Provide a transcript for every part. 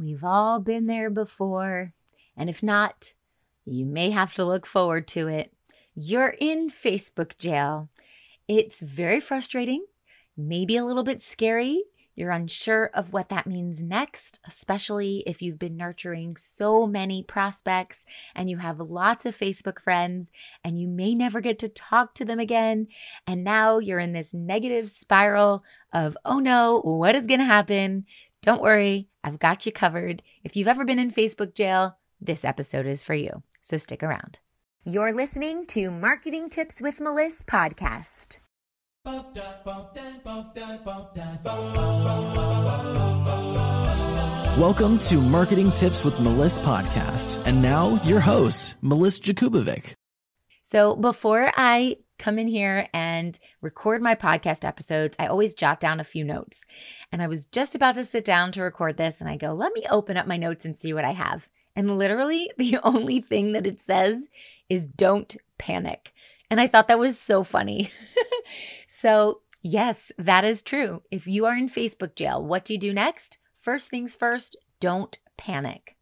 We've all been there before. And if not, you may have to look forward to it. You're in Facebook jail. It's very frustrating, maybe a little bit scary. You're unsure of what that means next, especially if you've been nurturing so many prospects and you have lots of Facebook friends and you may never get to talk to them again. And now you're in this negative spiral of, oh no, what is going to happen? Don't worry, I've got you covered. If you've ever been in Facebook jail, this episode is for you. So stick around. You're listening to Marketing Tips with Melissa podcast. Welcome to Marketing Tips with Melissa podcast. And now your host, Melissa Jakubovic. So before I come in here and record my podcast episodes, I always jot down a few notes. And I was just about to sit down to record this, and I go, let me open up my notes and see what I have. And literally, the only thing that it says is don't panic. And I thought that was so funny. so, yes, that is true. If you are in Facebook jail, what do you do next? First things first, don't panic.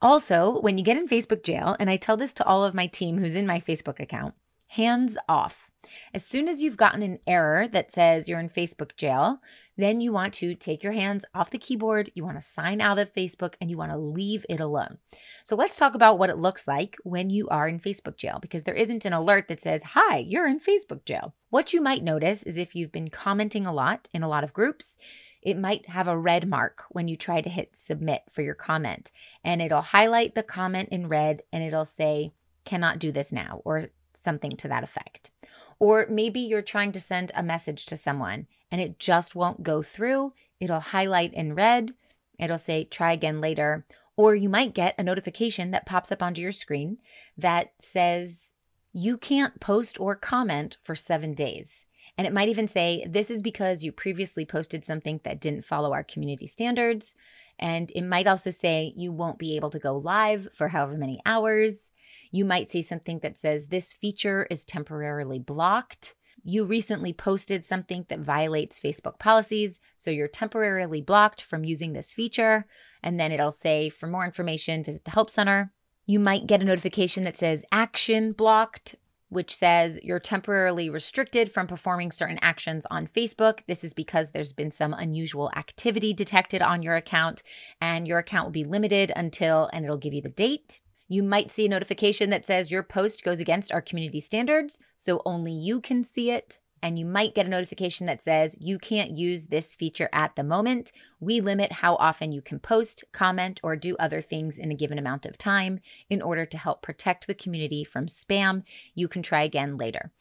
Also, when you get in Facebook jail, and I tell this to all of my team who's in my Facebook account, hands off. As soon as you've gotten an error that says you're in Facebook jail, then you want to take your hands off the keyboard, you want to sign out of Facebook, and you want to leave it alone. So let's talk about what it looks like when you are in Facebook jail because there isn't an alert that says, Hi, you're in Facebook jail. What you might notice is if you've been commenting a lot in a lot of groups, it might have a red mark when you try to hit submit for your comment. And it'll highlight the comment in red and it'll say, cannot do this now, or something to that effect. Or maybe you're trying to send a message to someone and it just won't go through. It'll highlight in red, it'll say try again later. Or you might get a notification that pops up onto your screen that says you can't post or comment for seven days. And it might even say, This is because you previously posted something that didn't follow our community standards. And it might also say you won't be able to go live for however many hours. You might see something that says this feature is temporarily blocked. You recently posted something that violates Facebook policies, so you're temporarily blocked from using this feature. And then it'll say, for more information, visit the Help Center. You might get a notification that says action blocked, which says you're temporarily restricted from performing certain actions on Facebook. This is because there's been some unusual activity detected on your account, and your account will be limited until, and it'll give you the date. You might see a notification that says your post goes against our community standards, so only you can see it. And you might get a notification that says you can't use this feature at the moment. We limit how often you can post, comment, or do other things in a given amount of time in order to help protect the community from spam. You can try again later.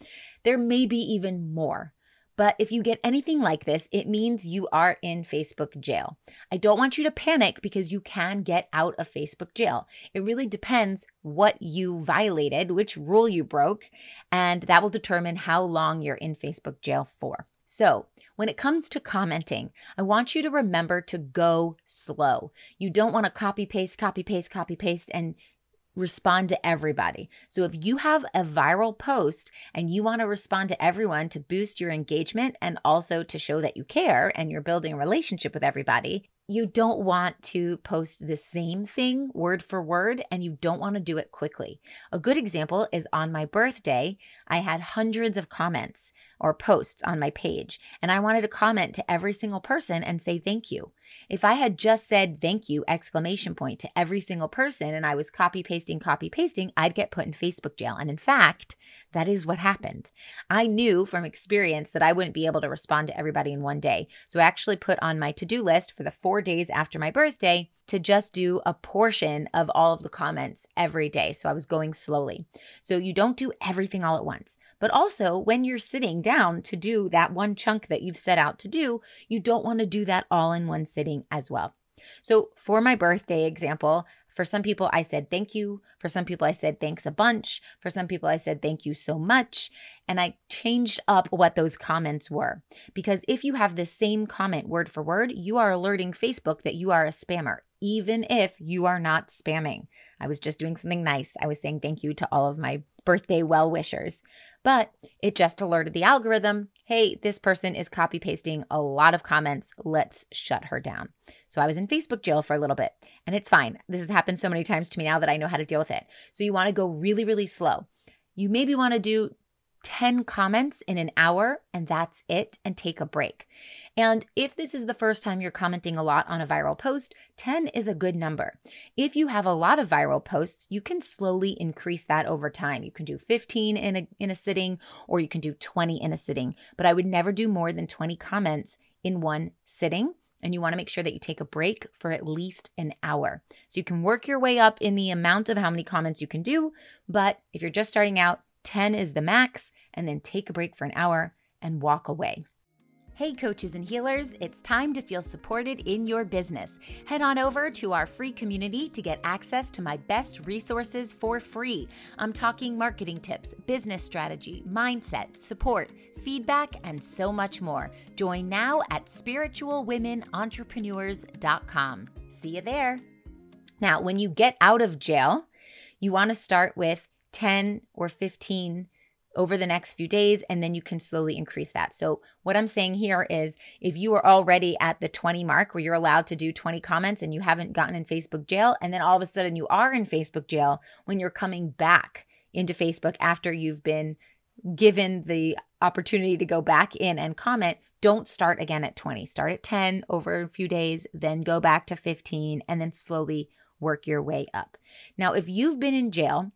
There may be even more. But if you get anything like this, it means you are in Facebook jail. I don't want you to panic because you can get out of Facebook jail. It really depends what you violated, which rule you broke, and that will determine how long you're in Facebook jail for. So, when it comes to commenting, I want you to remember to go slow. You don't want to copy paste, copy paste, copy paste, and respond to everybody. So if you have a viral post and you want to respond to everyone to boost your engagement and also to show that you care and you're building a relationship with everybody, you don't want to post the same thing word for word and you don't want to do it quickly. A good example is on my birthday, I had hundreds of comments or posts on my page, and I wanted to comment to every single person and say thank you. If I had just said thank you exclamation point to every single person and I was copy pasting copy pasting, I'd get put in Facebook jail. And in fact, that is what happened. I knew from experience that I wouldn't be able to respond to everybody in one day. So I actually put on my to-do list for the 4 days after my birthday to just do a portion of all of the comments every day. So I was going slowly. So you don't do everything all at once. But also, when you're sitting down to do that one chunk that you've set out to do, you don't want to do that all in one sitting as well. So, for my birthday example, for some people, I said thank you. For some people, I said thanks a bunch. For some people, I said thank you so much. And I changed up what those comments were. Because if you have the same comment word for word, you are alerting Facebook that you are a spammer even if you are not spamming. I was just doing something nice. I was saying thank you to all of my birthday well wishers. But it just alerted the algorithm hey, this person is copy pasting a lot of comments. Let's shut her down. So I was in Facebook jail for a little bit, and it's fine. This has happened so many times to me now that I know how to deal with it. So you want to go really, really slow. You maybe want to do 10 comments in an hour and that's it, and take a break. And if this is the first time you're commenting a lot on a viral post, 10 is a good number. If you have a lot of viral posts, you can slowly increase that over time. You can do 15 in a, in a sitting or you can do 20 in a sitting, but I would never do more than 20 comments in one sitting. And you want to make sure that you take a break for at least an hour. So you can work your way up in the amount of how many comments you can do. But if you're just starting out, 10 is the max, and then take a break for an hour and walk away. Hey, coaches and healers, it's time to feel supported in your business. Head on over to our free community to get access to my best resources for free. I'm talking marketing tips, business strategy, mindset, support, feedback, and so much more. Join now at spiritualwomenentrepreneurs.com. See you there. Now, when you get out of jail, you want to start with 10 or 15 over the next few days, and then you can slowly increase that. So, what I'm saying here is if you are already at the 20 mark where you're allowed to do 20 comments and you haven't gotten in Facebook jail, and then all of a sudden you are in Facebook jail when you're coming back into Facebook after you've been given the opportunity to go back in and comment, don't start again at 20. Start at 10 over a few days, then go back to 15, and then slowly work your way up. Now, if you've been in jail,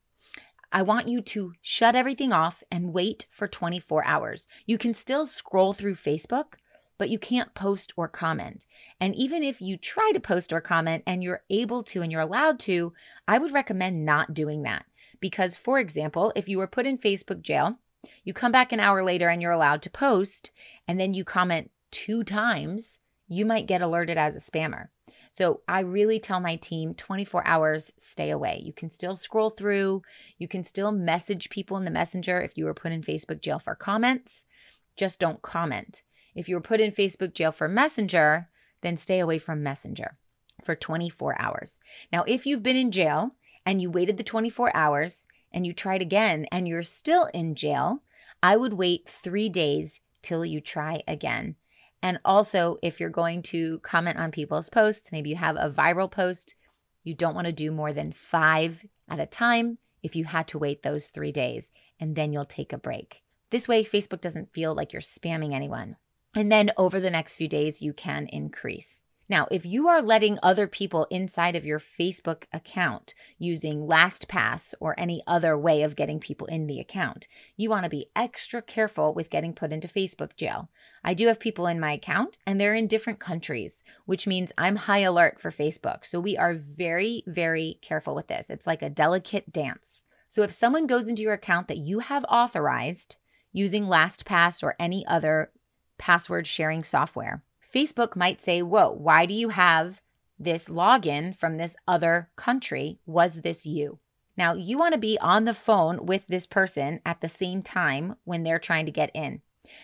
I want you to shut everything off and wait for 24 hours. You can still scroll through Facebook, but you can't post or comment. And even if you try to post or comment and you're able to and you're allowed to, I would recommend not doing that. Because, for example, if you were put in Facebook jail, you come back an hour later and you're allowed to post, and then you comment two times, you might get alerted as a spammer. So I really tell my team 24 hours, stay away. You can still scroll through, you can still message people in the messenger if you were put in Facebook jail for comments. Just don't comment. If you were put in Facebook jail for messenger, then stay away from messenger for 24 hours. Now, if you've been in jail and you waited the 24 hours and you tried again and you're still in jail, I would wait three days till you try again. And also, if you're going to comment on people's posts, maybe you have a viral post, you don't want to do more than five at a time if you had to wait those three days, and then you'll take a break. This way, Facebook doesn't feel like you're spamming anyone. And then over the next few days, you can increase. Now, if you are letting other people inside of your Facebook account using LastPass or any other way of getting people in the account, you want to be extra careful with getting put into Facebook jail. I do have people in my account and they're in different countries, which means I'm high alert for Facebook. So we are very, very careful with this. It's like a delicate dance. So if someone goes into your account that you have authorized using LastPass or any other password sharing software, Facebook might say, Whoa, why do you have this login from this other country? Was this you? Now, you want to be on the phone with this person at the same time when they're trying to get in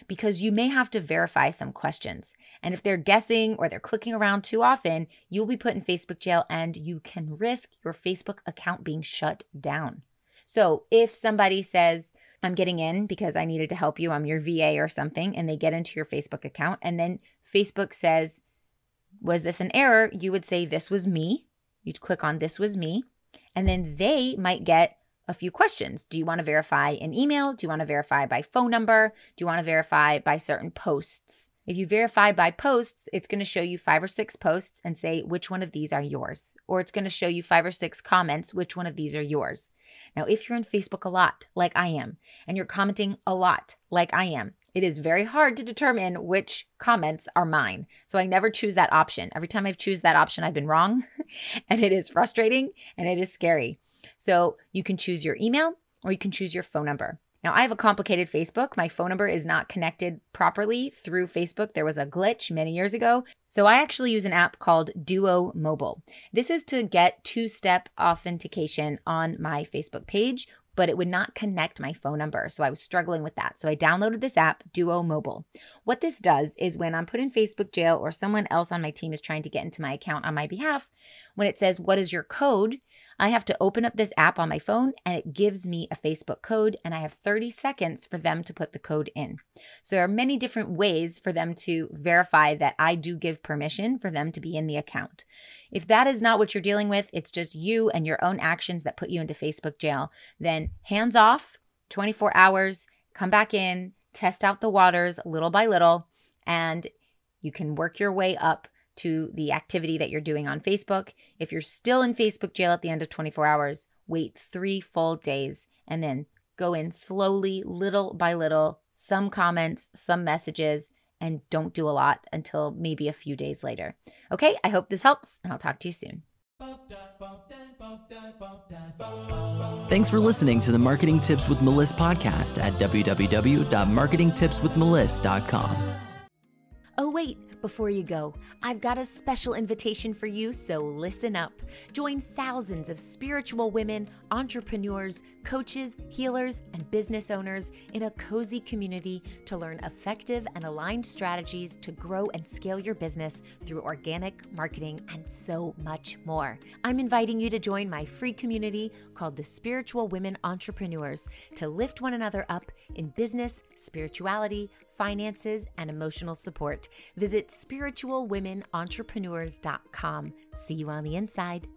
because you may have to verify some questions. And if they're guessing or they're clicking around too often, you'll be put in Facebook jail and you can risk your Facebook account being shut down. So if somebody says, I'm getting in because I needed to help you, I'm your VA or something, and they get into your Facebook account, and then Facebook says, Was this an error? You would say, This was me. You'd click on This was me. And then they might get a few questions. Do you want to verify an email? Do you want to verify by phone number? Do you want to verify by certain posts? If you verify by posts, it's going to show you five or six posts and say which one of these are yours. Or it's going to show you five or six comments, which one of these are yours. Now, if you're in Facebook a lot, like I am, and you're commenting a lot, like I am, it is very hard to determine which comments are mine. So I never choose that option. Every time I've choose that option, I've been wrong, and it is frustrating and it is scary. So you can choose your email or you can choose your phone number. Now, I have a complicated Facebook. My phone number is not connected properly through Facebook. There was a glitch many years ago. So I actually use an app called Duo Mobile. This is to get two step authentication on my Facebook page but it would not connect my phone number. So I was struggling with that. So I downloaded this app, Duo Mobile. What this does is when I'm put in Facebook jail or someone else on my team is trying to get into my account on my behalf, when it says, What is your code? I have to open up this app on my phone and it gives me a Facebook code, and I have 30 seconds for them to put the code in. So there are many different ways for them to verify that I do give permission for them to be in the account. If that is not what you're dealing with, it's just you and your own actions that put you into Facebook jail, then hands off, 24 hours, come back in, test out the waters little by little, and you can work your way up to the activity that you're doing on Facebook. If you're still in Facebook jail at the end of 24 hours, wait three full days and then go in slowly, little by little, some comments, some messages, and don't do a lot until maybe a few days later. Okay, I hope this helps, and I'll talk to you soon. Thanks for listening to the Marketing Tips with Melissa podcast at www.marketingtipswithmeliss.com. Before you go, I've got a special invitation for you, so listen up. Join thousands of spiritual women, entrepreneurs, coaches, healers, and business owners in a cozy community to learn effective and aligned strategies to grow and scale your business through organic marketing and so much more. I'm inviting you to join my free community called the Spiritual Women Entrepreneurs to lift one another up in business, spirituality, finances, and emotional support. Visit spiritualwomenentrepreneurs.com. See you on the inside.